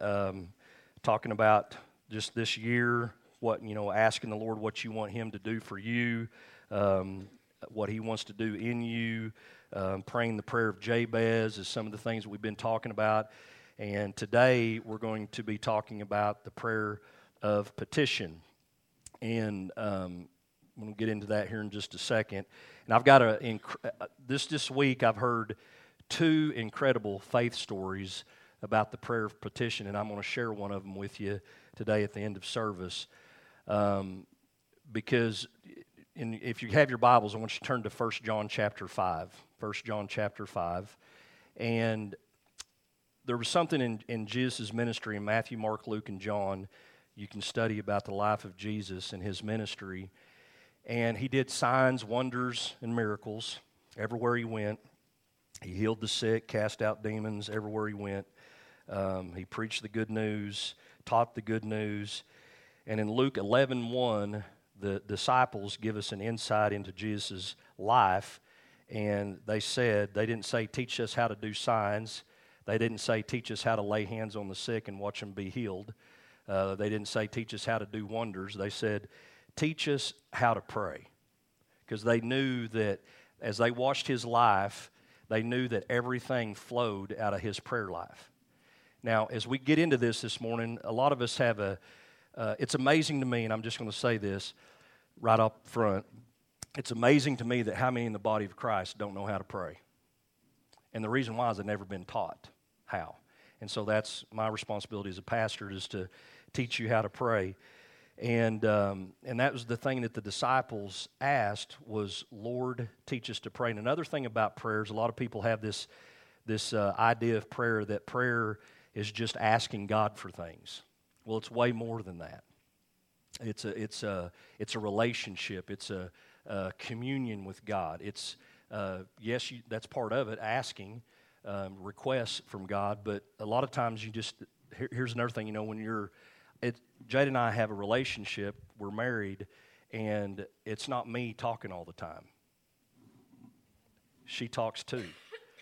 um, talking about just this year, what, you know, asking the Lord what you want Him to do for you, um, what He wants to do in you, um, praying the prayer of Jabez is some of the things we've been talking about. And today we're going to be talking about the prayer of petition. And um, to get into that here in just a second. And I've got a, inc- uh, this, this week I've heard two incredible faith stories about the prayer of petition, and I'm going to share one of them with you today at the end of service. Um, because in, if you have your Bibles, I want you to turn to 1 John chapter 5. 1 John chapter 5. And there was something in, in Jesus' ministry in Matthew, Mark, Luke, and John. You can study about the life of Jesus and his ministry. And he did signs, wonders, and miracles everywhere he went. He healed the sick, cast out demons everywhere he went. Um, he preached the good news, taught the good news. And in Luke 11 1, the disciples give us an insight into Jesus' life. And they said, they didn't say, teach us how to do signs. They didn't say, teach us how to lay hands on the sick and watch them be healed. Uh, they didn't say, teach us how to do wonders. They said, teach us how to pray. Because they knew that as they watched his life, they knew that everything flowed out of his prayer life. Now, as we get into this this morning, a lot of us have a, uh, it's amazing to me, and I'm just going to say this right up front. It's amazing to me that how many in the body of Christ don't know how to pray. And the reason why is they've never been taught how. And so that's my responsibility as a pastor is to teach you how to pray. And, um, and that was the thing that the disciples asked was, Lord, teach us to pray. And another thing about prayers, a lot of people have this, this uh, idea of prayer that prayer is just asking God for things. Well, it's way more than that. It's a, it's a, it's a relationship. It's a, a communion with God. It's, uh, yes, you, that's part of it, asking um, requests from God, but a lot of times you just, here, here's another thing, you know, when you're, it, Jade and I have a relationship, we're married, and it's not me talking all the time. She talks too.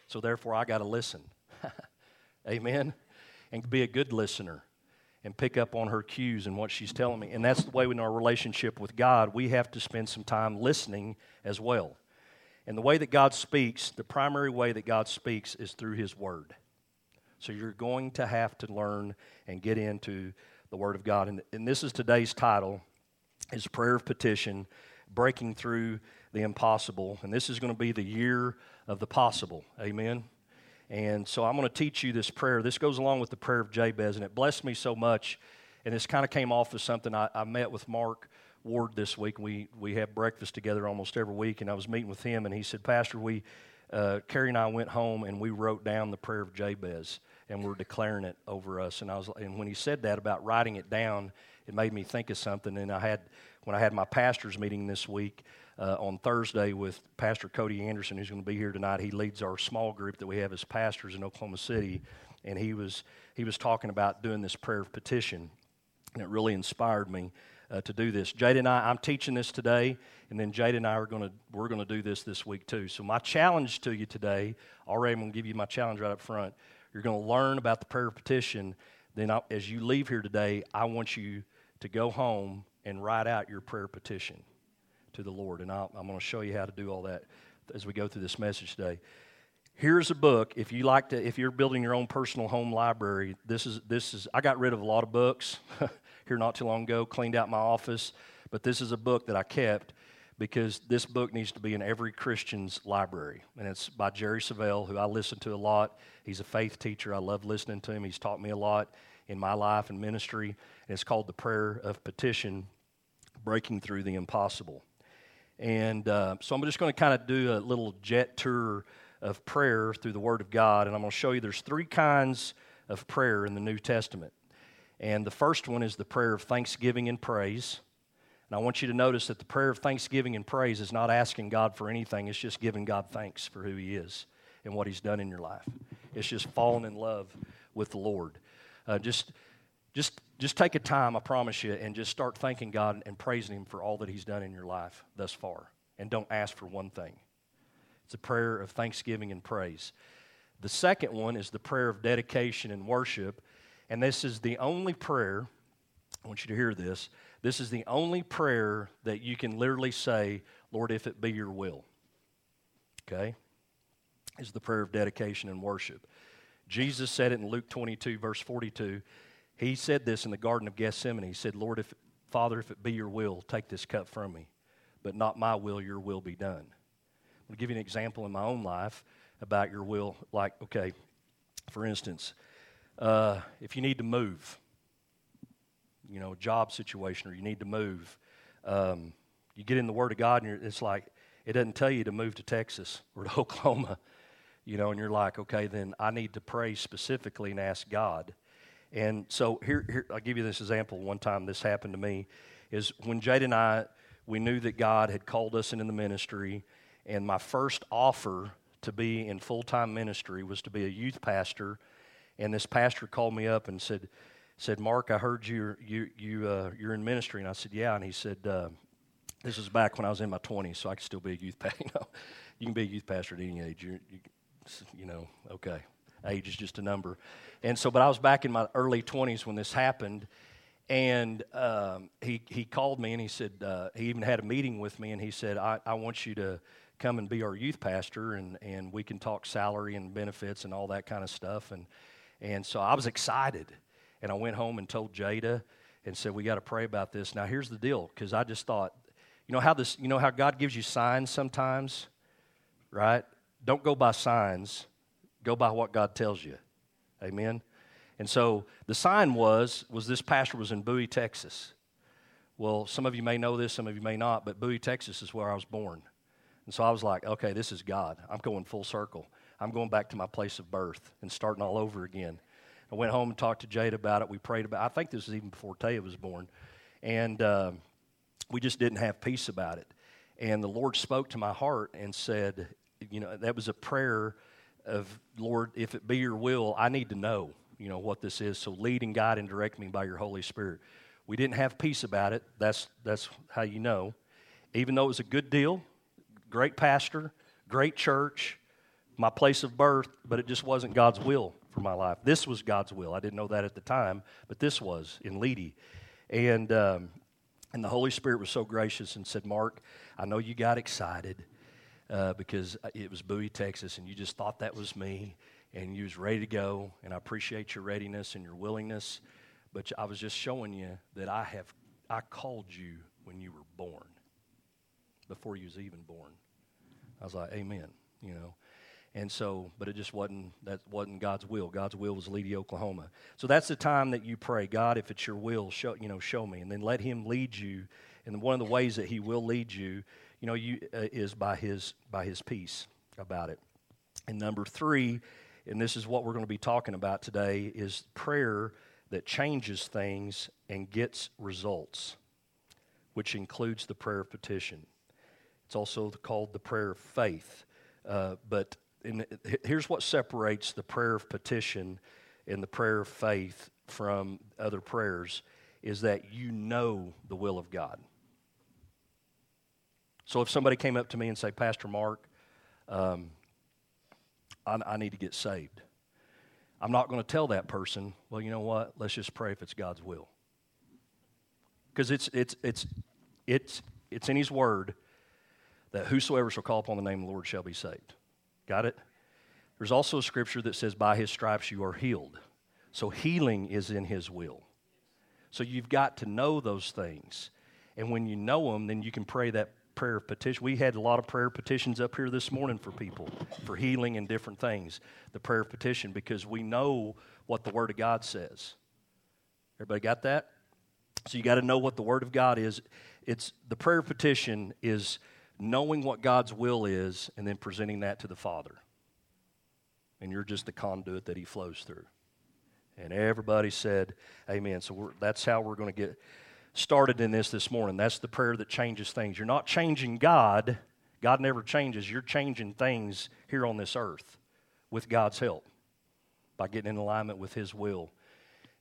So therefore, I got to listen. Amen? And be a good listener and pick up on her cues and what she's telling me. And that's the way in our relationship with God, we have to spend some time listening as well. And the way that God speaks, the primary way that God speaks is through His Word. So you're going to have to learn and get into the Word of God. And, and this is today's title, is Prayer of Petition, Breaking Through the Impossible. And this is going to be the year of the possible. Amen. And so I'm going to teach you this prayer. This goes along with the prayer of Jabez, and it blessed me so much. And this kind of came off of something I, I met with Mark Ward this week. We, we have breakfast together almost every week, and I was meeting with him, and he said, Pastor, we, uh, Carrie and I went home and we wrote down the prayer of Jabez, and we're declaring it over us. And, I was, and when he said that about writing it down, it made me think of something. And I had, when I had my pastor's meeting this week, uh, on Thursday with Pastor Cody Anderson, who's going to be here tonight. He leads our small group that we have as pastors in Oklahoma City, and he was he was talking about doing this prayer of petition, and it really inspired me uh, to do this. Jade and I, I'm teaching this today, and then Jade and I are going to we're going to do this this week too. So my challenge to you today, already I'm going to give you my challenge right up front. You're going to learn about the prayer of petition. Then I, as you leave here today, I want you to go home and write out your prayer petition to the Lord. And i am going to show you how to do all that as we go through this message today. Here's a book. If you like to, if you're building your own personal home library, this is this is. I got rid of a lot of books here not too long ago. Cleaned out my office, but this is a book that I kept because this book needs to be in every Christian's library. And it's by Jerry Savelle, who I listen to a lot. He's a faith teacher. I love listening to him. He's taught me a lot in my life and ministry. And it's called The Prayer of Petition Breaking Through the Impossible. And uh, so I'm just going to kind of do a little jet tour of prayer through the Word of God. And I'm going to show you there's three kinds of prayer in the New Testament. And the first one is the prayer of thanksgiving and praise. And I want you to notice that the prayer of thanksgiving and praise is not asking God for anything, it's just giving God thanks for who He is and what He's done in your life. It's just falling in love with the Lord. Uh, just, just just take a time, I promise you, and just start thanking God and praising Him for all that He's done in your life thus far. And don't ask for one thing. It's a prayer of thanksgiving and praise. The second one is the prayer of dedication and worship. And this is the only prayer, I want you to hear this. This is the only prayer that you can literally say, Lord, if it be your will. Okay? Is the prayer of dedication and worship. Jesus said it in Luke 22, verse 42. He said this in the Garden of Gethsemane. He said, Lord, if, Father, if it be your will, take this cup from me, but not my will, your will be done. I'm going to give you an example in my own life about your will. Like, okay, for instance, uh, if you need to move, you know, job situation, or you need to move, um, you get in the Word of God, and it's like it doesn't tell you to move to Texas or to Oklahoma, you know, and you're like, okay, then I need to pray specifically and ask God. And so here, here I'll give you this example. One time this happened to me is when Jade and I we knew that God had called us into the ministry, and my first offer to be in full time ministry was to be a youth pastor. And this pastor called me up and said, said Mark, I heard you you you uh, you're in ministry, and I said, yeah. And he said, uh, this was back when I was in my 20s, so I could still be a youth pastor. You know, you can be a youth pastor at any age. You're, you, you know, okay, age is just a number. And so, but I was back in my early 20s when this happened, and um, he he called me and he said uh, he even had a meeting with me, and he said, I, I want you to come and be our youth pastor and, and we can talk salary and benefits and all that kind of stuff. And, and so I was excited. And I went home and told Jada and said, We got to pray about this. Now, here's the deal because I just thought, you know how this, you know how God gives you signs sometimes, right? Don't go by signs, go by what God tells you. Amen. And so the sign was was this pastor was in Bowie, Texas. Well, some of you may know this, some of you may not, but Bowie, Texas is where I was born. And so I was like, okay, this is God. I'm going full circle. I'm going back to my place of birth and starting all over again. I went home and talked to Jade about it. We prayed about it. I think this was even before Taya was born. And uh, we just didn't have peace about it. And the Lord spoke to my heart and said, you know, that was a prayer of, Lord, if it be your will, I need to know, you know, what this is. So lead and guide and direct me by your Holy Spirit. We didn't have peace about it. That's, that's how you know. Even though it was a good deal, great pastor, great church, my place of birth, but it just wasn't God's will for my life. This was God's will. I didn't know that at the time, but this was in Leedey. And, um, and the Holy Spirit was so gracious and said, Mark, I know you got excited uh, because it was Bowie, Texas, and you just thought that was me, and you was ready to go, and I appreciate your readiness and your willingness, but I was just showing you that I have I called you when you were born before you was even born. I was like, Amen, you know. And so, but it just wasn't that wasn't God's will. God's will was Leedey, Oklahoma. So that's the time that you pray, God, if it's your will, show you know, show me, and then let Him lead you. And one of the ways that He will lead you, you know, you uh, is by His by His peace about it. And number three, and this is what we're going to be talking about today, is prayer that changes things and gets results, which includes the prayer of petition. It's also called the prayer of faith. Uh, but in, here's what separates the prayer of petition and the prayer of faith from other prayers is that you know the will of God. So if somebody came up to me and say, Pastor Mark, um, I, I need to get saved. I'm not going to tell that person, well, you know what? Let's just pray if it's God's will. Because it's, it's, it's, it's, it's in His Word that whosoever shall call upon the name of the Lord shall be saved. Got it? There's also a scripture that says, By his stripes you are healed. So healing is in his will. So you've got to know those things. And when you know them, then you can pray that prayer petition. We had a lot of prayer petitions up here this morning for people for healing and different things. The prayer petition, because we know what the Word of God says. Everybody got that? So you got to know what the Word of God is. It's the prayer petition is knowing what God's will is and then presenting that to the Father. And you're just the conduit that He flows through. And everybody said, Amen. So that's how we're going to get started in this this morning. That's the prayer that changes things. You're not changing God, God never changes. You're changing things here on this earth with God's help by getting in alignment with His will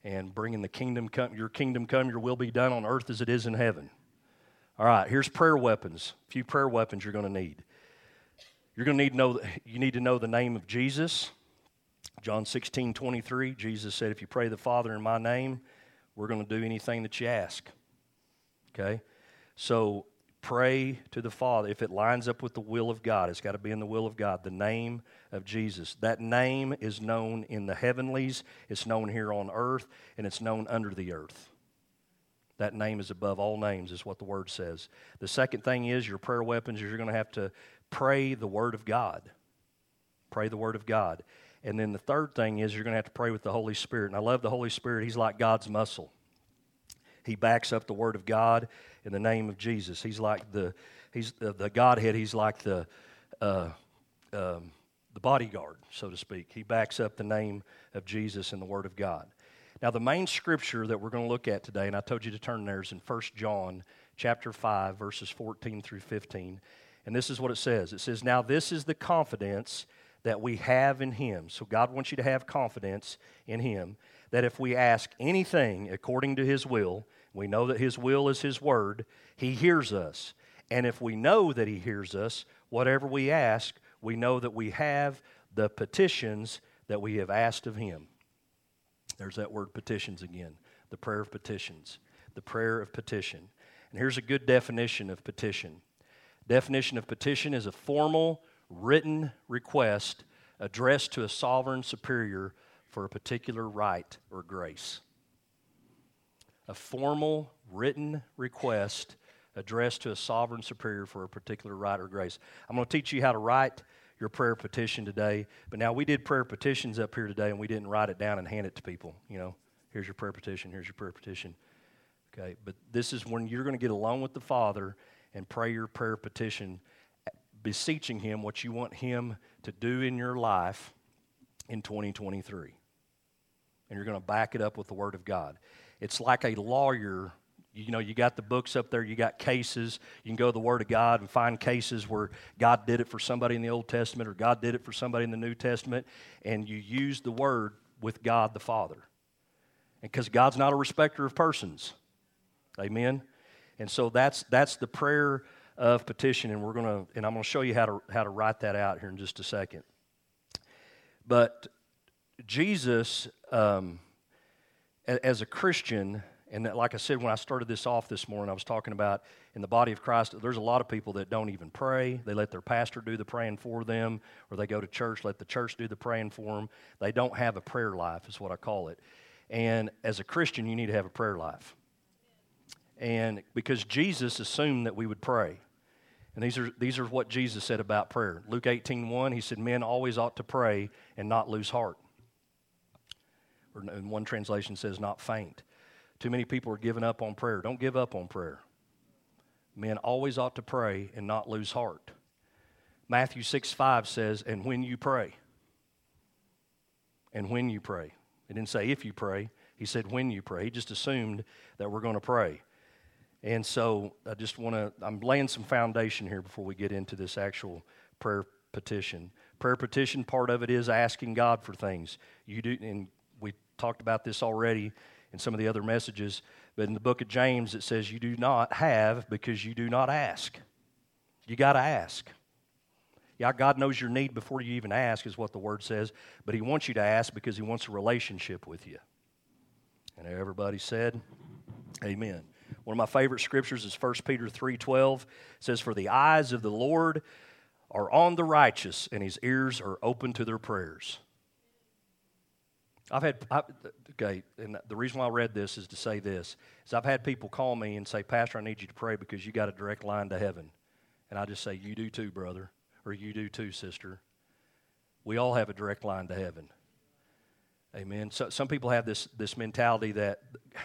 and bringing the kingdom come, your kingdom come, your will be done on earth as it is in heaven. All right, here's prayer weapons. A few prayer weapons you're going to need. You're going to need to know you need to know the name of Jesus. John 16, 23, Jesus said, If you pray the Father in my name, we're going to do anything that you ask. Okay? So pray to the Father. If it lines up with the will of God, it's got to be in the will of God, the name of Jesus. That name is known in the heavenlies, it's known here on earth, and it's known under the earth. That name is above all names, is what the word says. The second thing is your prayer weapons is you're going to have to pray the word of God. Pray the word of God. And then the third thing is you're going to have to pray with the Holy Spirit. And I love the Holy Spirit. He's like God's muscle. He backs up the word of God in the name of Jesus. He's like the he's the, the Godhead. He's like the uh, um, the bodyguard, so to speak. He backs up the name of Jesus in the Word of God. Now, the main scripture that we're going to look at today, and I told you to turn there, is in 1 John chapter 5, verses 14 through 15. And this is what it says. It says, Now this is the confidence that we have in Him. So God wants you to have confidence in Him that if we ask anything according to His will, we know that His will is His word, He hears us. And if we know that He hears us, whatever we ask, we know that we have the petitions that we have asked of Him. There's that word petitions again the prayer of petitions. The prayer of petition. And here's a good definition of petition. Definition of petition is a formal written request addressed to a sovereign superior for a particular right or grace. A formal written request addressed to a sovereign superior for a particular right or grace. I'm going to teach you how to write your prayer petition today. But now we did prayer petitions up here today and we didn't write it down and hand it to people. You know, here's your prayer petition, here's your prayer petition. Okay, but this is when you're going to get alone with the Father and pray your prayer petition, beseeching Him what you want Him to do in your life in 2023. And you're going to back it up with the Word of God. It's like a lawyer you know, you got the books up there, you got cases. You can go to the Word of God and find cases where God did it for somebody in the Old Testament or God did it for somebody in the New Testament, and you use the Word with God the Father. And because God's not a respecter of persons. Amen. And so that's that's the prayer of petition, and we're gonna and I'm gonna show you how to how to write that out here in just a second. But Jesus, um, as a Christian, and that, like I said, when I started this off this morning, I was talking about in the body of Christ, there's a lot of people that don't even pray. They let their pastor do the praying for them, or they go to church, let the church do the praying for them. They don't have a prayer life, is what I call it. And as a Christian, you need to have a prayer life. And because Jesus assumed that we would pray. And these are, these are what Jesus said about prayer. Luke 18 1, he said, Men always ought to pray and not lose heart. Or in one translation says, not faint. Too many people are giving up on prayer. Don't give up on prayer. Men always ought to pray and not lose heart. Matthew 6 5 says, And when you pray, and when you pray. It didn't say if you pray, he said when you pray. He just assumed that we're going to pray. And so I just want to, I'm laying some foundation here before we get into this actual prayer petition. Prayer petition, part of it is asking God for things. You do, and talked about this already in some of the other messages. But in the book of James, it says, You do not have because you do not ask. You got to ask. Yeah, God knows your need before you even ask, is what the word says. But He wants you to ask because He wants a relationship with you. And everybody said, Amen. One of my favorite scriptures is 1 Peter 3:12. It says, For the eyes of the Lord are on the righteous, and his ears are open to their prayers. I've had, I, okay, and the reason why I read this is to say this: is I've had people call me and say, Pastor, I need you to pray because you got a direct line to heaven, and I just say, You do too, brother, or you do too, sister. We all have a direct line to heaven. Amen. So some people have this this mentality that,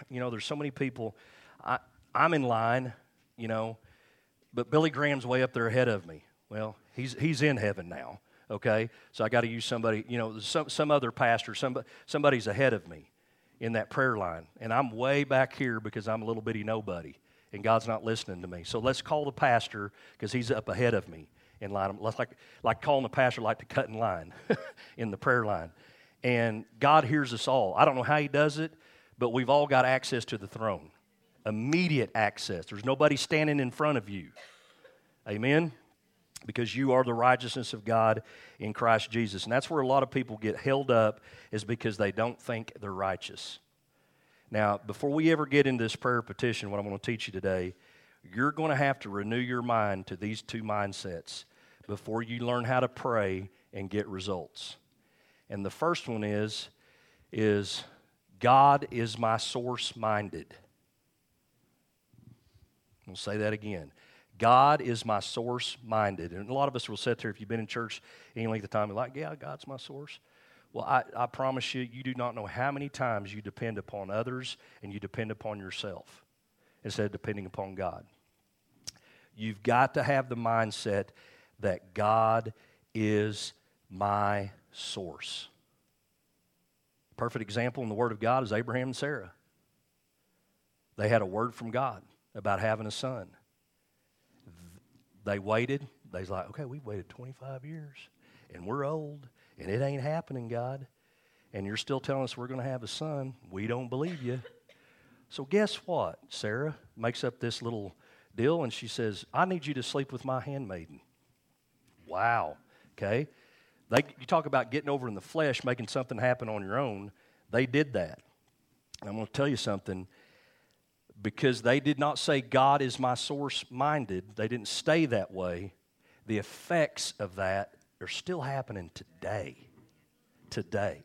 you know, there's so many people. I, I'm in line, you know, but Billy Graham's way up there ahead of me. Well, he's he's in heaven now okay? So I got to use somebody, you know, some, some other pastor, somebody, somebody's ahead of me in that prayer line. And I'm way back here because I'm a little bitty nobody and God's not listening to me. So let's call the pastor because he's up ahead of me in line. Like, like calling the pastor like to cut in line in the prayer line. And God hears us all. I don't know how he does it, but we've all got access to the throne. Immediate access. There's nobody standing in front of you. Amen? Because you are the righteousness of God in Christ Jesus. And that's where a lot of people get held up, is because they don't think they're righteous. Now, before we ever get into this prayer petition, what I'm going to teach you today, you're going to have to renew your mind to these two mindsets before you learn how to pray and get results. And the first one is is God is my source minded. We'll say that again. God is my source minded. And a lot of us will sit there, if you've been in church any length of time, you're like, yeah, God's my source. Well, I, I promise you, you do not know how many times you depend upon others and you depend upon yourself instead of depending upon God. You've got to have the mindset that God is my source. Perfect example in the Word of God is Abraham and Sarah. They had a word from God about having a son. They waited. They was like, okay, we've waited 25 years and we're old and it ain't happening, God. And you're still telling us we're going to have a son. We don't believe you. So, guess what? Sarah makes up this little deal and she says, I need you to sleep with my handmaiden. Wow. Okay. They, you talk about getting over in the flesh, making something happen on your own. They did that. And I'm going to tell you something because they did not say, God is my source minded, they didn't stay that way. The effects of that are still happening today. Today.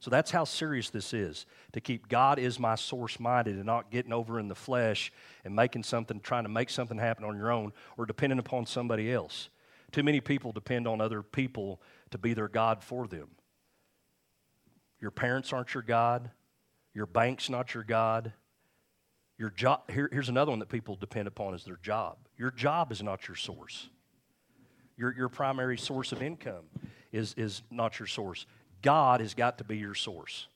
So that's how serious this is to keep God is my source minded and not getting over in the flesh and making something, trying to make something happen on your own or depending upon somebody else. Too many people depend on other people to be their God for them. Your parents aren't your God, your bank's not your God, your job, here, here's another one that people depend upon is their job. Your job is not your source. Your, your primary source of income is, is not your source. God has got to be your source.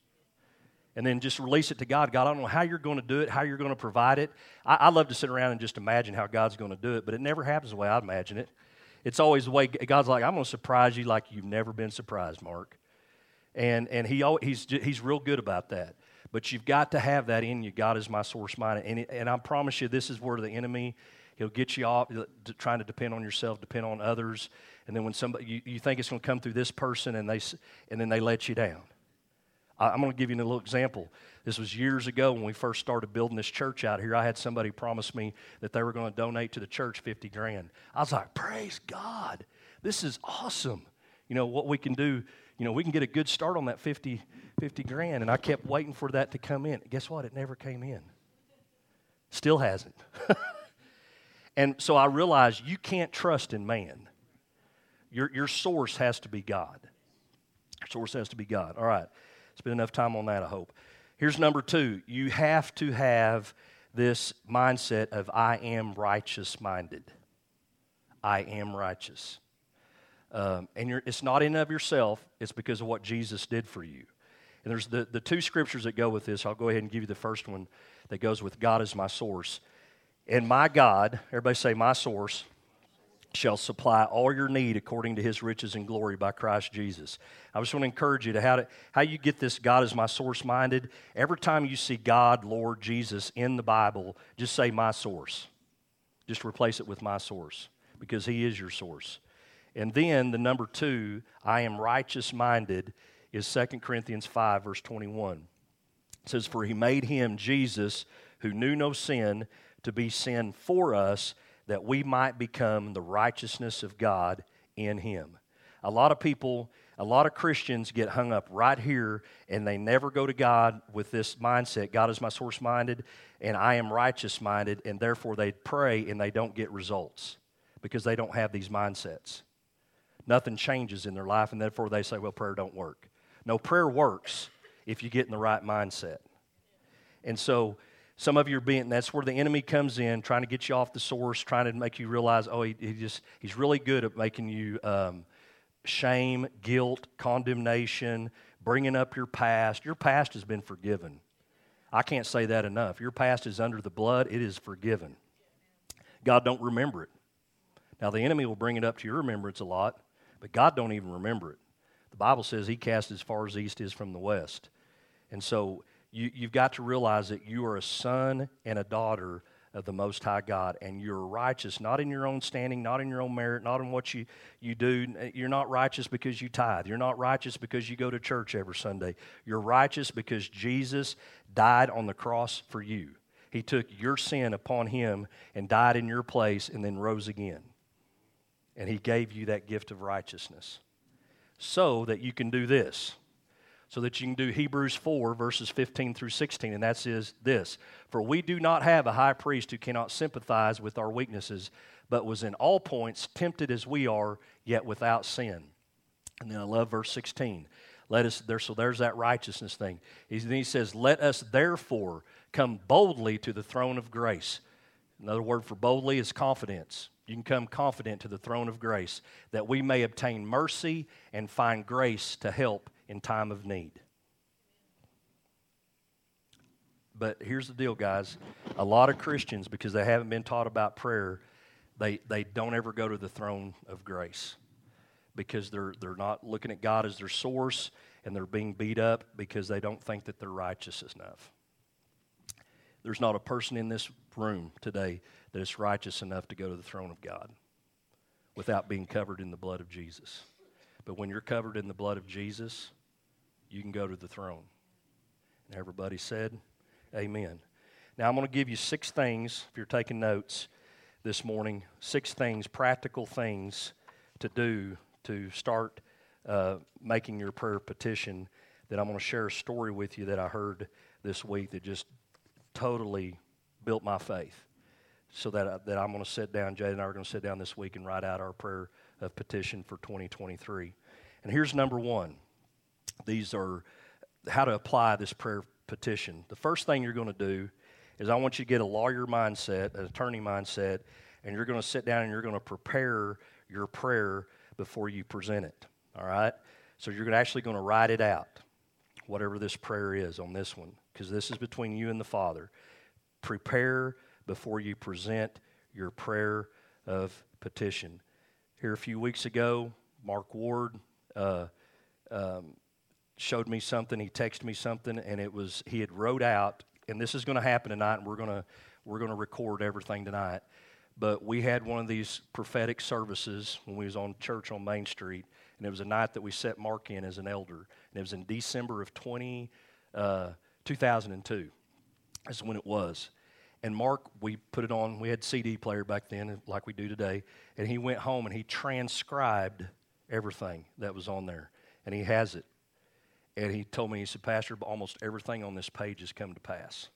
And then just release it to God. God, I don't know how you're going to do it, how you're going to provide it. I, I love to sit around and just imagine how God's going to do it, but it never happens the way I imagine it. It's always the way God's like, I'm going to surprise you like you've never been surprised, Mark. And, and he, he's, he's real good about that. But you've got to have that in you. God is my source mine. And, and I promise you, this is where the enemy, he'll get you off uh, trying to depend on yourself, depend on others. And then when somebody, you, you think it's going to come through this person and, they, and then they let you down. I'm going to give you a little example. This was years ago when we first started building this church out here. I had somebody promise me that they were going to donate to the church 50 grand. I was like, praise God. This is awesome. You know, what we can do, you know, we can get a good start on that 50, 50 grand. And I kept waiting for that to come in. Guess what? It never came in. Still hasn't. and so I realized you can't trust in man. Your, your source has to be God. Your source has to be God. All right. Spend enough time on that, I hope. Here's number two you have to have this mindset of I am righteous minded. I am righteous. Um, and it's not in of yourself, it's because of what Jesus did for you. And there's the, the two scriptures that go with this. I'll go ahead and give you the first one that goes with God is my source. And my God, everybody say, my source, shall supply all your need according to his riches and glory by Christ Jesus. I just want to encourage you to how, to how you get this God is my source minded. Every time you see God, Lord, Jesus in the Bible, just say my source. Just replace it with my source because he is your source. And then the number two, I am righteous minded, is 2 Corinthians 5, verse 21. It says, For he made him, Jesus, who knew no sin, to be sin for us, that we might become the righteousness of God in him. A lot of people, a lot of Christians get hung up right here and they never go to God with this mindset God is my source minded and I am righteous minded, and therefore they pray and they don't get results because they don't have these mindsets. Nothing changes in their life, and therefore they say, Well, prayer don't work. No, prayer works if you get in the right mindset. And so some of you are being, that's where the enemy comes in, trying to get you off the source, trying to make you realize, oh, he, he just, he's really good at making you um, shame, guilt, condemnation, bringing up your past. Your past has been forgiven. I can't say that enough. Your past is under the blood, it is forgiven. God don't remember it. Now, the enemy will bring it up to your remembrance a lot, but God don't even remember it. The Bible says he cast as far as east is from the west. And so you, you've got to realize that you are a son and a daughter of the Most High God, and you're righteous not in your own standing, not in your own merit, not in what you, you do. You're not righteous because you tithe. You're not righteous because you go to church every Sunday. You're righteous because Jesus died on the cross for you. He took your sin upon him and died in your place and then rose again. And he gave you that gift of righteousness so that you can do this so that you can do Hebrews 4, verses 15 through 16, and that is this For we do not have a high priest who cannot sympathize with our weaknesses, but was in all points tempted as we are, yet without sin. And then I love verse 16. Let us there, so there's that righteousness thing. He, he says, Let us therefore come boldly to the throne of grace. Another word for boldly is confidence. You can come confident to the throne of grace that we may obtain mercy and find grace to help in time of need. But here's the deal, guys. A lot of Christians, because they haven't been taught about prayer, they, they don't ever go to the throne of grace because they're, they're not looking at God as their source and they're being beat up because they don't think that they're righteous enough. There's not a person in this room today that is righteous enough to go to the throne of God without being covered in the blood of Jesus. But when you're covered in the blood of Jesus, you can go to the throne. And everybody said, Amen. Now, I'm going to give you six things, if you're taking notes this morning, six things, practical things to do to start uh, making your prayer petition. That I'm going to share a story with you that I heard this week that just totally built my faith. So that, I, that I'm going to sit down, Jay and I are going to sit down this week and write out our prayer of petition for 2023. And here's number one these are how to apply this prayer petition. The first thing you're going to do is I want you to get a lawyer mindset, an attorney mindset, and you're going to sit down and you're going to prepare your prayer before you present it. All right? So you're actually going to write it out, whatever this prayer is on this one, because this is between you and the Father. Prepare before you present your prayer of petition. Here a few weeks ago, Mark Ward uh, um, showed me something. He texted me something, and it was he had wrote out. And this is going to happen tonight, and we're going to we're going to record everything tonight. But we had one of these prophetic services when we was on church on Main Street, and it was a night that we set Mark in as an elder, and it was in December of 20, uh, 2002. That's when it was. And Mark, we put it on. We had CD player back then, like we do today. And he went home and he transcribed everything that was on there, and he has it. And he told me, he said, Pastor, almost everything on this page has come to pass.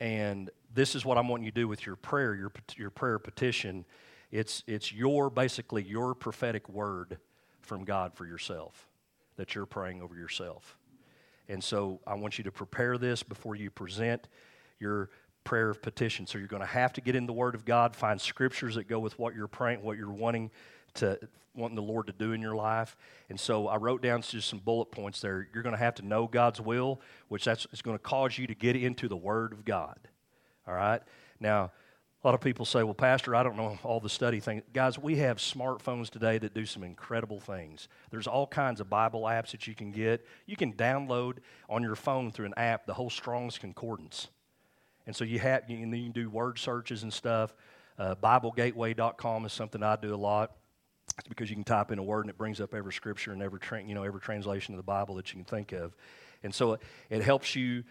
And this is what I'm wanting you to do with your prayer, your, your prayer petition. It's, it's your, basically, your prophetic word from God for yourself that you're praying over yourself. And so I want you to prepare this before you present your prayer of petition. So you're going to have to get in the Word of God, find scriptures that go with what you're praying, what you're wanting to wanting the Lord to do in your life. And so I wrote down just some bullet points there. You're going to have to know God's will, which that's is going to cause you to get into the Word of God. All right. Now, a lot of people say, "Well, Pastor, I don't know all the study things." Guys, we have smartphones today that do some incredible things. There's all kinds of Bible apps that you can get. You can download on your phone through an app the whole Strong's Concordance, and so you have you, you can do word searches and stuff. Uh, BibleGateway.com is something I do a lot. It's because you can type in a word and it brings up every scripture and every tra- you know every translation of the Bible that you can think of, and so it, it helps you.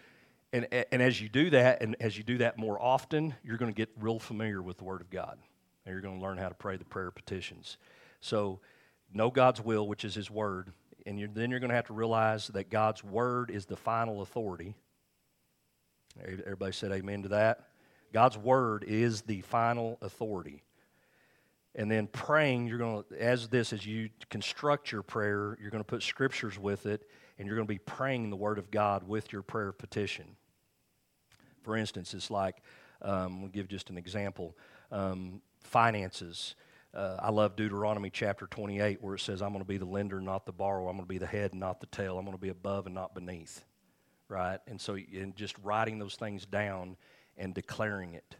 And, and as you do that, and as you do that more often, you're going to get real familiar with the Word of God, and you're going to learn how to pray the prayer petitions. So, know God's will, which is His Word, and you're, then you're going to have to realize that God's Word is the final authority. Everybody said Amen to that. God's Word is the final authority. And then praying, you're going to, as this, as you construct your prayer, you're going to put scriptures with it, and you're going to be praying the Word of God with your prayer petition. For instance, it's like, um, we'll give just an example um, finances. Uh, I love Deuteronomy chapter 28, where it says, I'm going to be the lender, not the borrower. I'm going to be the head, not the tail. I'm going to be above and not beneath. Right? And so, in just writing those things down and declaring it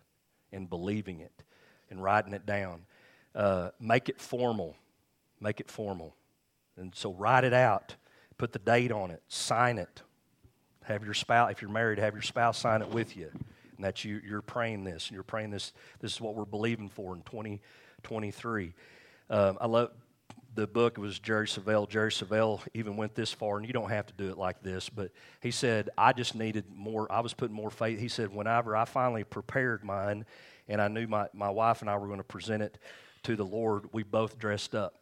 and believing it and writing it down uh, make it formal. Make it formal. And so write it out, put the date on it, sign it. Have your spouse, if you're married, have your spouse sign it with you. And that you, you're praying this, and you're praying this. This is what we're believing for in 2023. Um, I love the book. It was Jerry Savelle. Jerry Savelle even went this far, and you don't have to do it like this, but he said, I just needed more, I was putting more faith. He said, whenever I finally prepared mine, and I knew my, my wife and I were going to present it to the Lord, we both dressed up.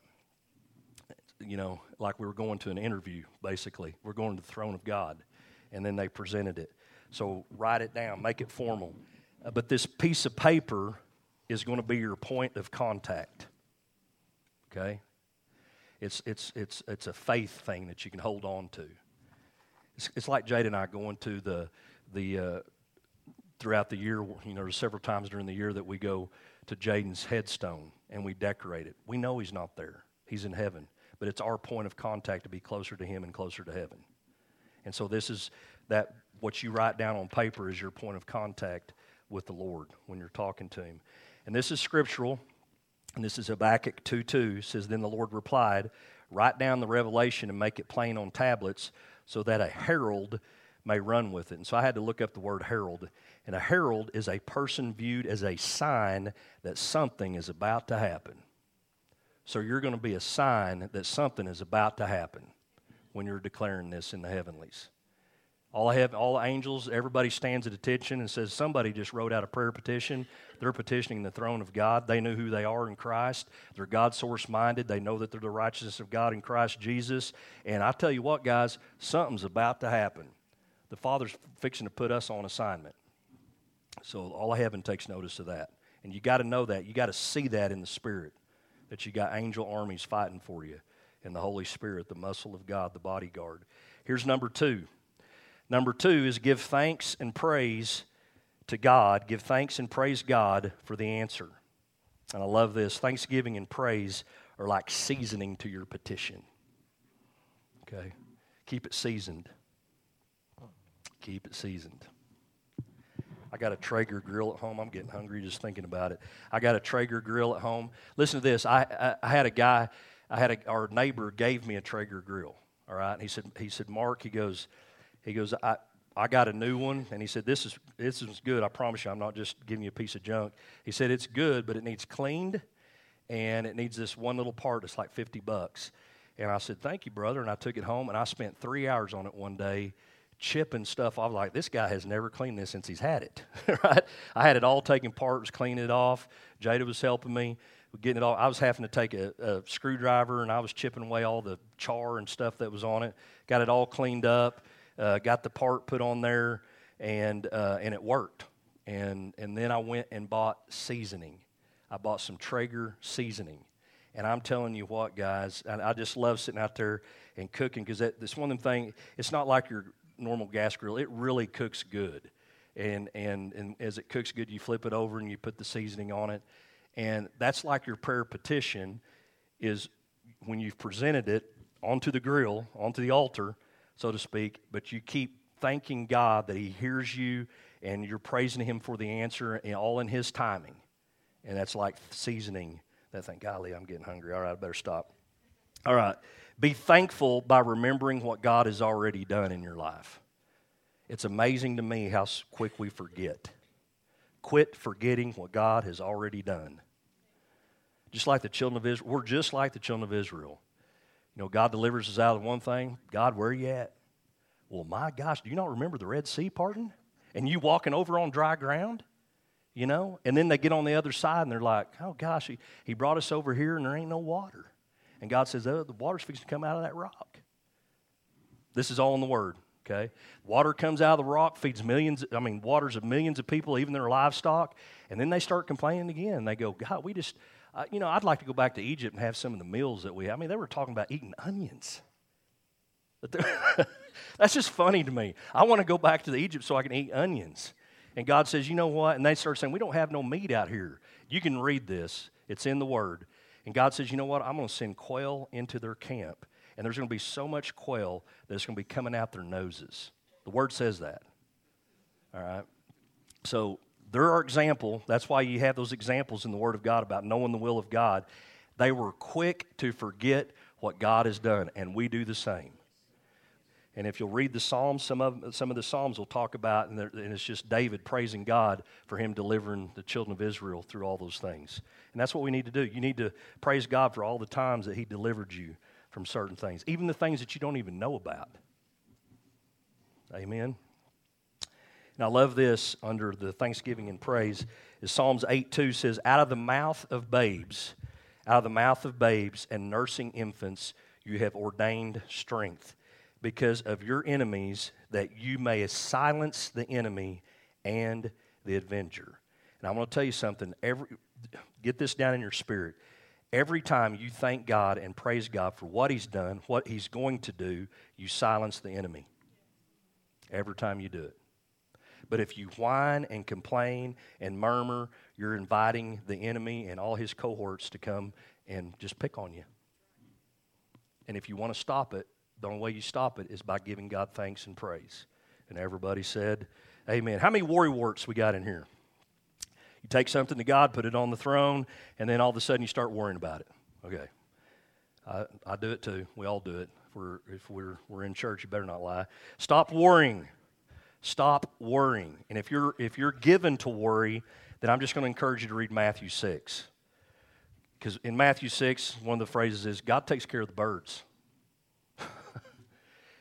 You know, like we were going to an interview, basically. We're going to the throne of God. And then they presented it. So write it down, make it formal. Uh, but this piece of paper is going to be your point of contact. Okay? It's, it's, it's, it's a faith thing that you can hold on to. It's, it's like Jade and I going to the, the uh, throughout the year, you know, there's several times during the year that we go to Jaden's headstone and we decorate it. We know he's not there, he's in heaven, but it's our point of contact to be closer to him and closer to heaven. And so, this is that what you write down on paper is your point of contact with the Lord when you're talking to him. And this is scriptural, and this is Habakkuk 2 2 says, Then the Lord replied, Write down the revelation and make it plain on tablets so that a herald may run with it. And so I had to look up the word herald. And a herald is a person viewed as a sign that something is about to happen. So you're going to be a sign that something is about to happen when you're declaring this in the heavenlies. All I have, all angels, everybody stands at attention and says, Somebody just wrote out a prayer petition. They're petitioning the throne of God. They know who they are in Christ. They're God source minded. They know that they're the righteousness of God in Christ Jesus. And I tell you what, guys, something's about to happen the Father's fixing to put us on assignment. So all heaven takes notice of that. And you got to know that. You got to see that in the Spirit, that you got angel armies fighting for you, and the Holy Spirit, the muscle of God, the bodyguard. Here's number two. Number two is give thanks and praise to God. Give thanks and praise God for the answer. And I love this. Thanksgiving and praise are like seasoning to your petition. Okay? Keep it seasoned. Keep it seasoned. I got a Traeger grill at home. I'm getting hungry just thinking about it. I got a Traeger grill at home. Listen to this. I, I, I had a guy, I had a, our neighbor gave me a Traeger grill. All right. And he said, he said, Mark, he goes, he goes, I, I got a new one. And he said, this is, this is good. I promise you, I'm not just giving you a piece of junk. He said, it's good, but it needs cleaned and it needs this one little part It's like 50 bucks. And I said, thank you, brother. And I took it home and I spent three hours on it one day chipping stuff off. Like this guy has never cleaned this since he's had it. right? I had it all taken apart, was cleaning it off. Jada was helping me getting it all. I was having to take a, a, screwdriver and I was chipping away all the char and stuff that was on it. Got it all cleaned up. Uh, got the part put on there, and uh, and it worked. And and then I went and bought seasoning. I bought some Traeger seasoning. And I'm telling you what, guys, I, I just love sitting out there and cooking because that's one of them things. It's not like you're normal gas grill, it really cooks good. And, and, and as it cooks good, you flip it over and you put the seasoning on it. And that's like your prayer petition is when you've presented it onto the grill, onto the altar, so to speak, but you keep thanking God that He hears you and you're praising Him for the answer and all in His timing. And that's like seasoning that thing. Golly, I'm getting hungry. All right, I better stop. All right. Be thankful by remembering what God has already done in your life. It's amazing to me how quick we forget. Quit forgetting what God has already done. Just like the children of Israel, we're just like the children of Israel. You know, God delivers us out of one thing. God, where are you at? Well, my gosh, do you not remember the Red Sea parting? And you walking over on dry ground? You know? And then they get on the other side and they're like, oh gosh, he, he brought us over here and there ain't no water. And God says, oh, the water's fixing to come out of that rock. This is all in the Word, okay? Water comes out of the rock, feeds millions, I mean, waters of millions of people, even their livestock. And then they start complaining again. They go, God, we just, uh, you know, I'd like to go back to Egypt and have some of the meals that we, I mean, they were talking about eating onions. That's just funny to me. I want to go back to Egypt so I can eat onions. And God says, you know what? And they start saying, we don't have no meat out here. You can read this, it's in the Word. And God says, you know what? I'm going to send quail into their camp. And there's going to be so much quail that it's going to be coming out their noses. The word says that. All right? So there are example. That's why you have those examples in the Word of God about knowing the will of God. They were quick to forget what God has done, and we do the same. And if you'll read the Psalms, some of, some of the Psalms will talk about, and, and it's just David praising God for him delivering the children of Israel through all those things. And that's what we need to do. You need to praise God for all the times that he delivered you from certain things, even the things that you don't even know about. Amen. And I love this under the thanksgiving and praise is Psalms 8 2 says, Out of the mouth of babes, out of the mouth of babes and nursing infants, you have ordained strength because of your enemies, that you may silence the enemy and the avenger. And I'm going to tell you something. Every, get this down in your spirit. Every time you thank God and praise God for what He's done, what He's going to do, you silence the enemy. Every time you do it. But if you whine and complain and murmur, you're inviting the enemy and all his cohorts to come and just pick on you. And if you want to stop it, the only way you stop it is by giving God thanks and praise. And everybody said, Amen. How many worry warts we got in here? You take something to God, put it on the throne, and then all of a sudden you start worrying about it. Okay. I, I do it too. We all do it. If we're, if we're, we're in church, you better not lie. Stop worrying. Stop worrying. And if you're, if you're given to worry, then I'm just going to encourage you to read Matthew 6. Because in Matthew 6, one of the phrases is God takes care of the birds.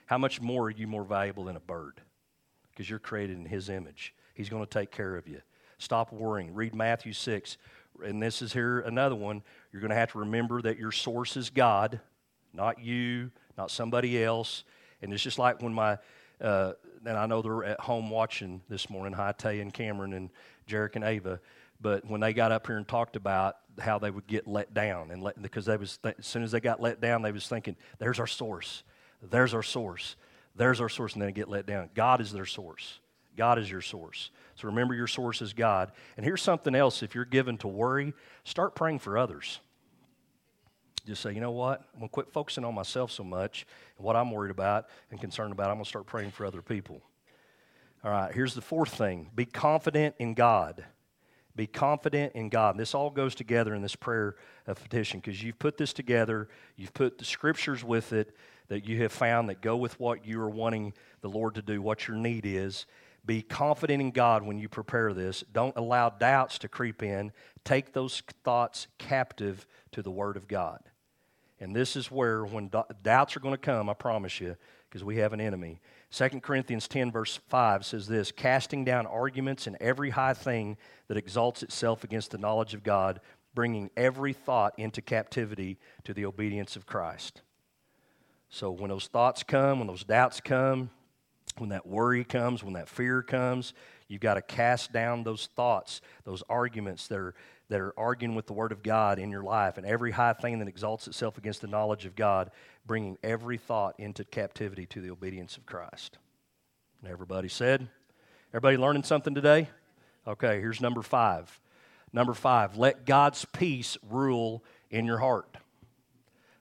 How much more are you more valuable than a bird? Because you're created in His image. He's going to take care of you. Stop worrying. Read Matthew 6. And this is here another one. You're going to have to remember that your source is God, not you, not somebody else. And it's just like when my uh, and I know they're at home watching this morning, Hi Tay and Cameron and Jarek and Ava. But when they got up here and talked about how they would get let down, and let, because they was th- as soon as they got let down, they was thinking, "There's our source, there's our source, there's our source," and then get let down. God is their source. God is your source. So remember, your source is God. And here's something else: if you're given to worry, start praying for others. Just say, you know what? I'm going to quit focusing on myself so much and what I'm worried about and concerned about. I'm going to start praying for other people. All right, here's the fourth thing be confident in God. Be confident in God. And this all goes together in this prayer of petition because you've put this together, you've put the scriptures with it that you have found that go with what you are wanting the Lord to do, what your need is. Be confident in God when you prepare this. Don't allow doubts to creep in. Take those thoughts captive to the Word of God. And this is where, when doubts are going to come, I promise you, because we have an enemy. 2 Corinthians 10, verse 5 says this casting down arguments and every high thing that exalts itself against the knowledge of God, bringing every thought into captivity to the obedience of Christ. So when those thoughts come, when those doubts come, when that worry comes, when that fear comes, you've got to cast down those thoughts, those arguments that are that are arguing with the Word of God in your life, and every high thing that exalts itself against the knowledge of God, bringing every thought into captivity to the obedience of Christ. And everybody said, Everybody learning something today? Okay, here's number five. Number five, let God's peace rule in your heart.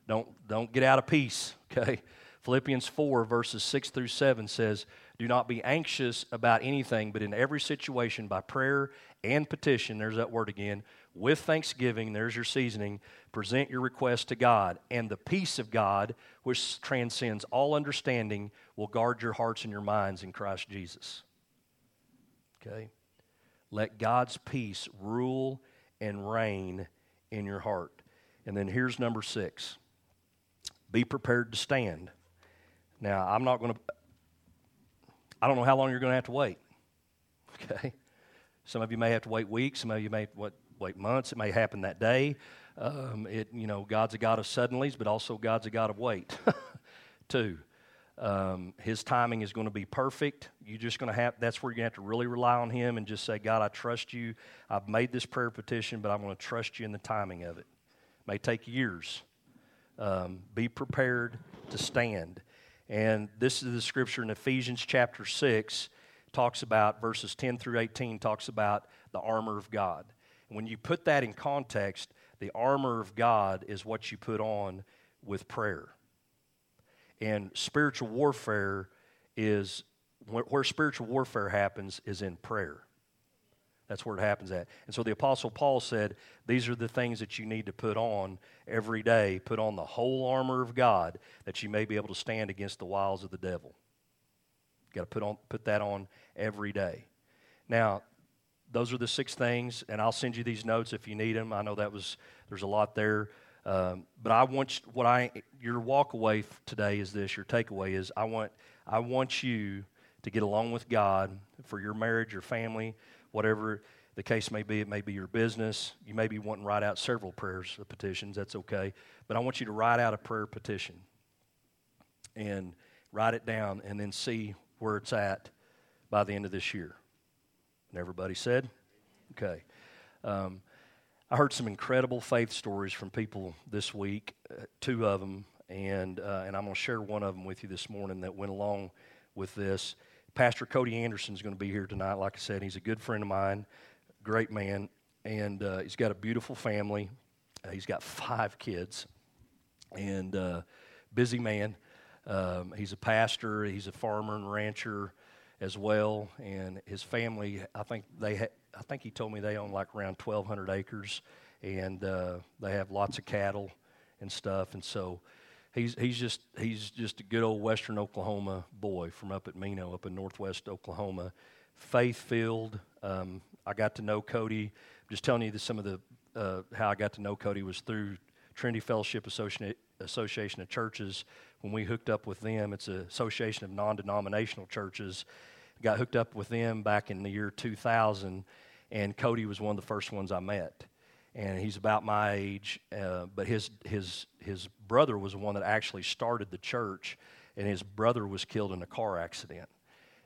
Don't, don't get out of peace, okay? Philippians 4, verses 6 through 7 says, Do not be anxious about anything, but in every situation, by prayer and petition, there's that word again, with thanksgiving, there's your seasoning, present your request to God. And the peace of God, which transcends all understanding, will guard your hearts and your minds in Christ Jesus. Okay? Let God's peace rule and reign in your heart. And then here's number six be prepared to stand. Now, I'm not going to, I don't know how long you're going to have to wait. Okay? Some of you may have to wait weeks. Some of you may wait months. It may happen that day. Um, it, you know, God's a God of suddenlies, but also God's a God of wait, too. Um, his timing is going to be perfect. You're just going to have, that's where to have to really rely on Him and just say, God, I trust you. I've made this prayer petition, but I'm going to trust you in the timing of it. it may take years. Um, be prepared to stand. And this is the scripture in Ephesians chapter 6 talks about verses 10 through 18 talks about the armor of God. When you put that in context, the armor of God is what you put on with prayer. And spiritual warfare is where spiritual warfare happens is in prayer. That's where it happens at. And so the Apostle Paul said, These are the things that you need to put on every day. Put on the whole armor of God that you may be able to stand against the wiles of the devil. you Got to put on put that on every day. Now, those are the six things, and I'll send you these notes if you need them. I know that was there's a lot there, um, but I want what I your walk away today is this. Your takeaway is I want I want you to get along with God for your marriage, your family, whatever the case may be. It may be your business. You may be wanting to write out several prayers petitions. That's okay. But I want you to write out a prayer petition and write it down and then see where it's at by the end of this year. And everybody said, okay. Um, I heard some incredible faith stories from people this week, uh, two of them, and, uh, and I'm going to share one of them with you this morning that went along with this. Pastor Cody Anderson is going to be here tonight. Like I said, he's a good friend of mine, great man, and uh, he's got a beautiful family. Uh, he's got five kids, and uh, busy man. Um, he's a pastor. He's a farmer and rancher as well, and his family. I think they. Ha- I think he told me they own like around 1,200 acres, and uh, they have lots of cattle and stuff. And so he's he's just he's just a good old Western Oklahoma boy from up at Mino, up in Northwest Oklahoma, faith filled. Um, I got to know Cody. I'm just telling you that some of the uh, how I got to know Cody was through Trinity Fellowship Association, Association of Churches. When we hooked up with them, it's an association of non-denominational churches. Got hooked up with them back in the year 2000, and Cody was one of the first ones I met and he's about my age. Uh, but his his his brother was the one that actually started the church, and his brother was killed in a car accident,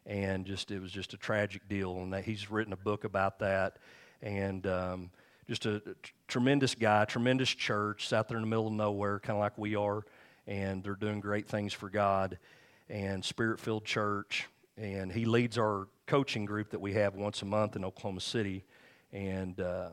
and just it was just a tragic deal. And that he's written a book about that, and um, just a, a tremendous guy, tremendous church, out there in the middle of nowhere, kind of like we are, and they're doing great things for God, and spirit filled church. And he leads our coaching group that we have once a month in Oklahoma City, and. Uh,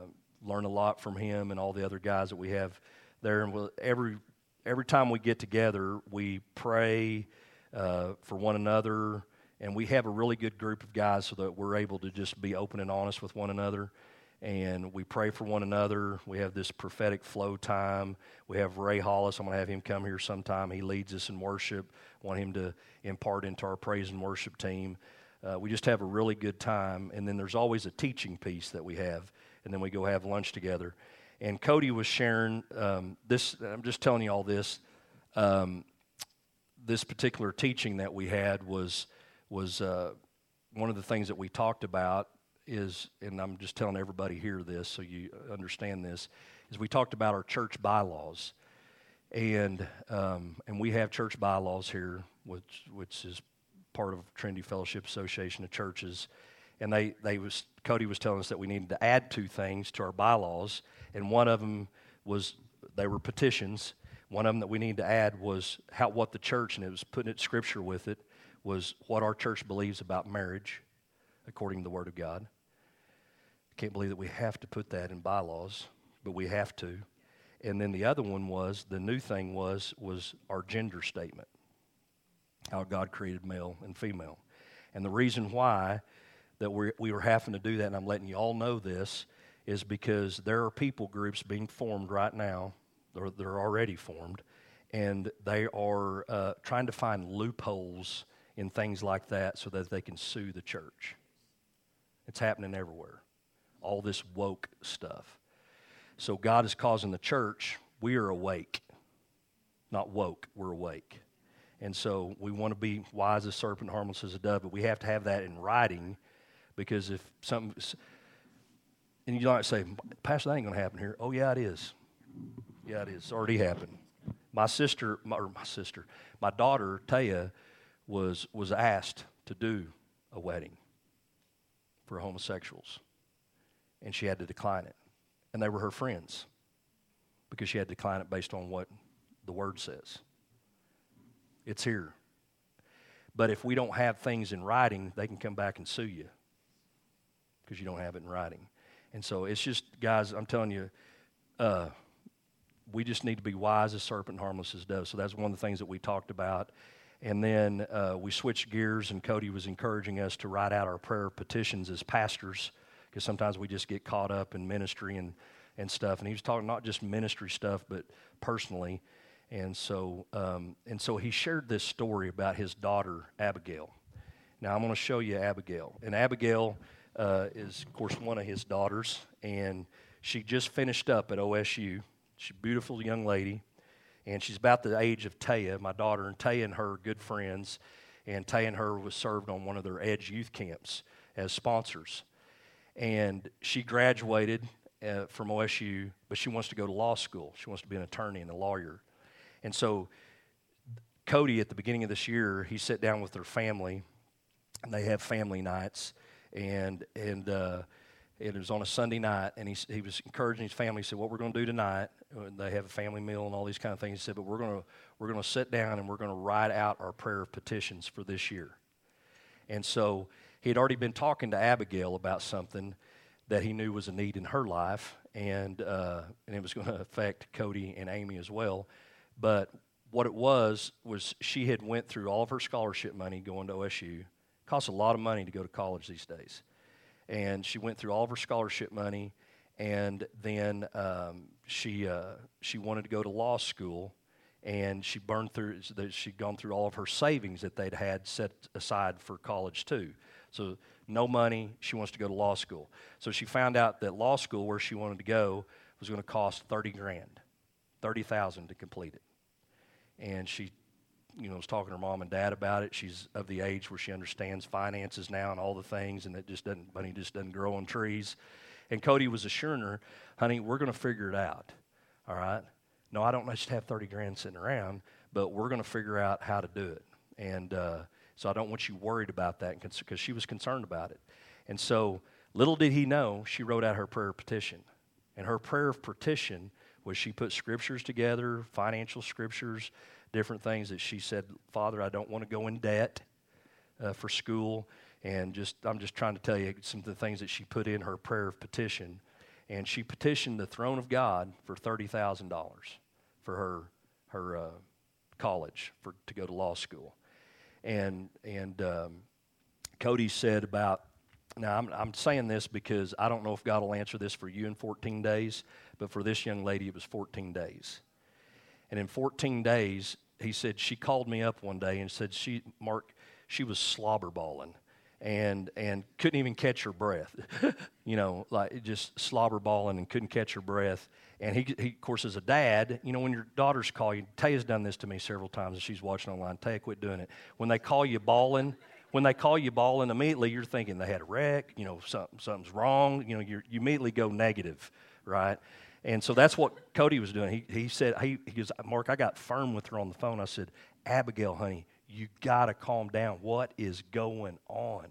learn a lot from him and all the other guys that we have there. And we'll, every every time we get together, we pray uh, for one another, and we have a really good group of guys so that we're able to just be open and honest with one another. And we pray for one another. We have this prophetic flow time. We have Ray Hollis. I'm going to have him come here sometime. He leads us in worship. want him to impart into our praise and worship team. Uh, we just have a really good time. And then there's always a teaching piece that we have and then we go have lunch together. And Cody was sharing um, this. I'm just telling you all this. Um, this particular teaching that we had was was uh, one of the things that we talked about is, and I'm just telling everybody here this so you understand this, is we talked about our church bylaws, and um, and we have church bylaws here, which which is part of Trinity Fellowship Association of Churches, and they, they was Cody was telling us that we needed to add two things to our bylaws, and one of them was they were petitions. One of them that we needed to add was how what the church, and it was putting it scripture with it, was what our church believes about marriage, according to the Word of God. I can't believe that we have to put that in bylaws, but we have to. And then the other one was the new thing was was our gender statement, how God created male and female, and the reason why that we we were having to do that, and I'm letting you all know this, is because there are people groups being formed right now, they're, they're already formed, and they are uh, trying to find loopholes in things like that so that they can sue the church. It's happening everywhere. All this woke stuff. So God is causing the church, we are awake. Not woke, we're awake. And so we want to be wise as a serpent, harmless as a dove, but we have to have that in writing because if something, and you might say, Pastor, that ain't going to happen here. Oh, yeah, it is. Yeah, it is. It's already happened. My sister, my, or my sister, my daughter, Taya, was, was asked to do a wedding for homosexuals, and she had to decline it. And they were her friends because she had to decline it based on what the word says. It's here. But if we don't have things in writing, they can come back and sue you because you don't have it in writing. And so it's just, guys, I'm telling you, uh, we just need to be wise as serpent, harmless as dove. So that's one of the things that we talked about. And then uh, we switched gears, and Cody was encouraging us to write out our prayer petitions as pastors, because sometimes we just get caught up in ministry and, and stuff. And he was talking not just ministry stuff, but personally. And so, um, and so he shared this story about his daughter, Abigail. Now I'm going to show you Abigail. And Abigail uh, is, of course, one of his daughters, and she just finished up at OSU. She's a beautiful young lady, and she's about the age of Taya, my daughter, and Taya and her are good friends. And Taya and her was served on one of their Edge youth camps as sponsors. And she graduated uh, from OSU, but she wants to go to law school. She wants to be an attorney and a lawyer. And so Cody, at the beginning of this year, he sat down with their family, and they have family nights, and and uh, it was on a Sunday night, and he he was encouraging his family. He said, "What we're going to do tonight? Uh, they have a family meal and all these kind of things." He said, "But we're going to we're going to sit down and we're going to write out our prayer of petitions for this year." And so he had already been talking to Abigail about something that he knew was a need in her life, and uh, and it was going to affect Cody and Amy as well. But what it was was she had went through all of her scholarship money going to OSU. It costs a lot of money to go to college these days, and she went through all of her scholarship money, and then um, she uh, she wanted to go to law school, and she burned through. She'd gone through all of her savings that they'd had set aside for college too. So no money. She wants to go to law school. So she found out that law school, where she wanted to go, was going to cost thirty grand, thirty thousand to complete it and she you know was talking to her mom and dad about it. She's of the age where she understands finances now and all the things and it just doesn't money just doesn't grow on trees. And cody was assuring her honey we're going to figure it out all right? No i don't just have 30 grand sitting around but we're going to figure out how to do it. And uh, so i don't want you worried about that because she was concerned about it. And so little did he know she wrote out her prayer petition. And her prayer of petition was she put scriptures together, financial scriptures, different things that she said, Father, I don't want to go in debt uh, for school. And just, I'm just trying to tell you some of the things that she put in her prayer of petition. And she petitioned the throne of God for $30,000 for her, her uh, college for, to go to law school. And, and um, Cody said about now, I'm, I'm saying this because I don't know if God will answer this for you in 14 days, but for this young lady, it was 14 days. And in 14 days, he said, she called me up one day and said, she, Mark, she was slobberballing and and couldn't even catch her breath. you know, like just slobberballing and couldn't catch her breath. And he, he, of course, as a dad, you know, when your daughters call you, Taya's done this to me several times, and she's watching online. Taya, quit doing it. When they call you bawling, when they call you bawling, immediately you're thinking they had a wreck, you know, something, something's wrong. You know, you immediately go negative, right? And so that's what Cody was doing. He, he said, he, he goes, Mark, I got firm with her on the phone. I said, Abigail, honey, you got to calm down. What is going on?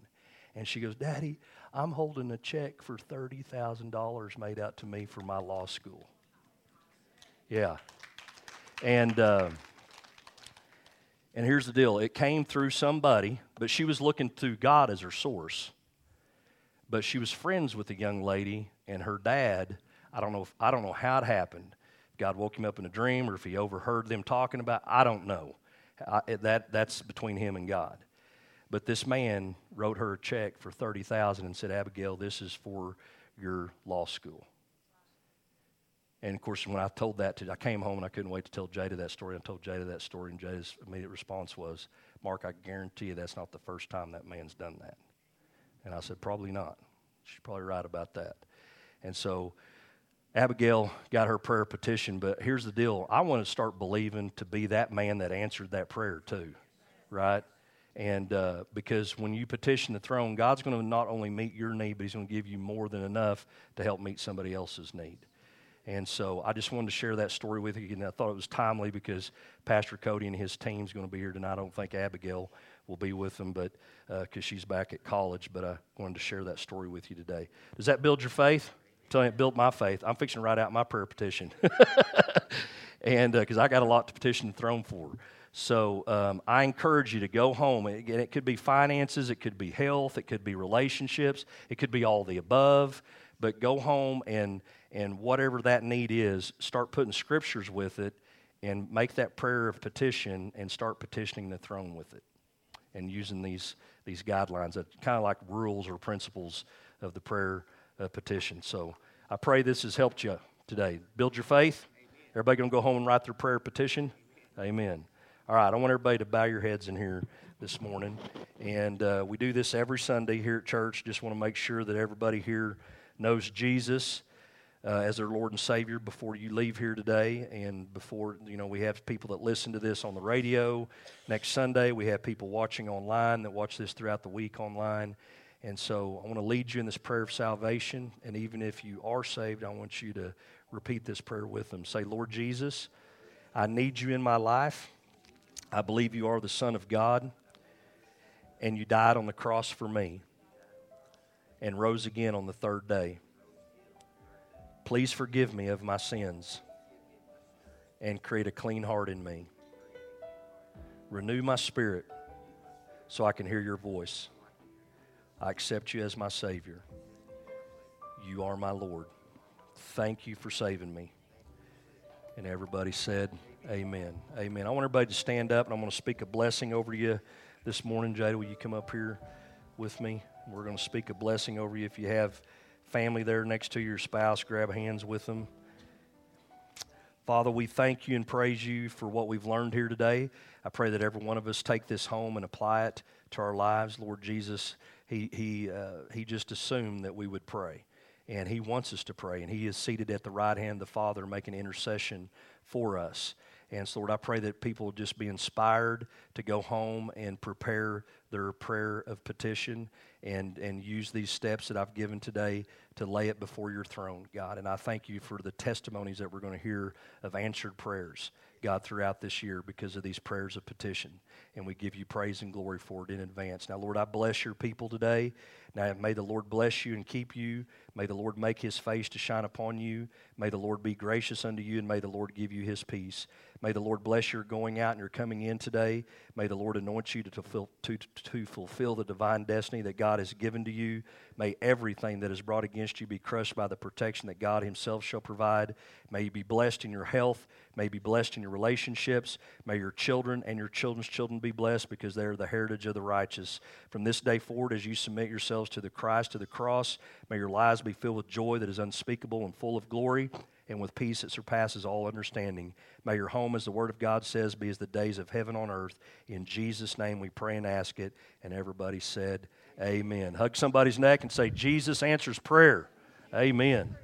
And she goes, Daddy, I'm holding a check for $30,000 made out to me for my law school. Yeah. And. Uh, and here's the deal it came through somebody, but she was looking to God as her source. But she was friends with a young lady, and her dad, I don't know, if, I don't know how it happened. God woke him up in a dream, or if he overheard them talking about, I don't know. I, that, that's between him and God. But this man wrote her a check for 30000 and said, Abigail, this is for your law school. And of course, when I told that to, I came home and I couldn't wait to tell Jada that story. I told Jada that story, and Jada's immediate response was, Mark, I guarantee you that's not the first time that man's done that. And I said, probably not. She's probably right about that. And so Abigail got her prayer petition, but here's the deal I want to start believing to be that man that answered that prayer too, right? And uh, because when you petition the throne, God's going to not only meet your need, but He's going to give you more than enough to help meet somebody else's need. And so I just wanted to share that story with you. And I thought it was timely because Pastor Cody and his team's going to be here tonight. I don't think Abigail will be with them, but because uh, she's back at college. But I wanted to share that story with you today. Does that build your faith? I'm telling you, it built my faith. I'm fixing to write out my prayer petition, and because uh, I got a lot to petition the throne for. So um, I encourage you to go home. It, it could be finances, it could be health, it could be relationships, it could be all the above. But go home and and whatever that need is, start putting scriptures with it and make that prayer of petition and start petitioning the throne with it and using these, these guidelines, that kind of like rules or principles of the prayer uh, petition. So I pray this has helped you today. Build your faith. Everybody going to go home and write their prayer petition? Amen. All right, I want everybody to bow your heads in here. this morning. And uh, we do this every Sunday here at church. Just want to make sure that everybody here knows Jesus. Uh, as their Lord and Savior before you leave here today, and before you know, we have people that listen to this on the radio. Next Sunday, we have people watching online that watch this throughout the week online. And so I want to lead you in this prayer of salvation. And even if you are saved, I want you to repeat this prayer with them. Say, Lord Jesus, I need you in my life. I believe you are the Son of God, and you died on the cross for me and rose again on the third day. Please forgive me of my sins and create a clean heart in me. Renew my spirit so I can hear your voice. I accept you as my Savior. You are my Lord. Thank you for saving me. And everybody said, Amen. Amen. I want everybody to stand up and I'm going to speak a blessing over you this morning. Jada, will you come up here with me? We're going to speak a blessing over you. If you have family there next to your spouse, grab hands with them. Father, we thank you and praise you for what we've learned here today. I pray that every one of us take this home and apply it to our lives. Lord Jesus, he, he, uh, he just assumed that we would pray and He wants us to pray. And He is seated at the right hand of the Father, making intercession for us. And so, Lord, I pray that people just be inspired to go home and prepare their prayer of petition and, and use these steps that I've given today to lay it before your throne, God. And I thank you for the testimonies that we're going to hear of answered prayers, God, throughout this year because of these prayers of petition. And we give you praise and glory for it in advance. Now, Lord, I bless your people today. Now, may the Lord bless you and keep you. May the Lord make his face to shine upon you. May the Lord be gracious unto you, and may the Lord give you his peace. May the Lord bless your going out and your coming in today. May the Lord anoint you to fulfill, to, to fulfill the divine destiny that God has given to you. May everything that is brought against you be crushed by the protection that God Himself shall provide. May you be blessed in your health. May you be blessed in your relationships. May your children and your children's children be blessed because they are the heritage of the righteous. From this day forward, as you submit yourselves to the Christ, to the cross, may your lives be filled with joy that is unspeakable and full of glory and with peace that surpasses all understanding. May your home, as the Word of God says, be as the days of heaven on earth. In Jesus' name we pray and ask it. And everybody said, Amen. Hug somebody's neck and say, Jesus answers prayer. Amen.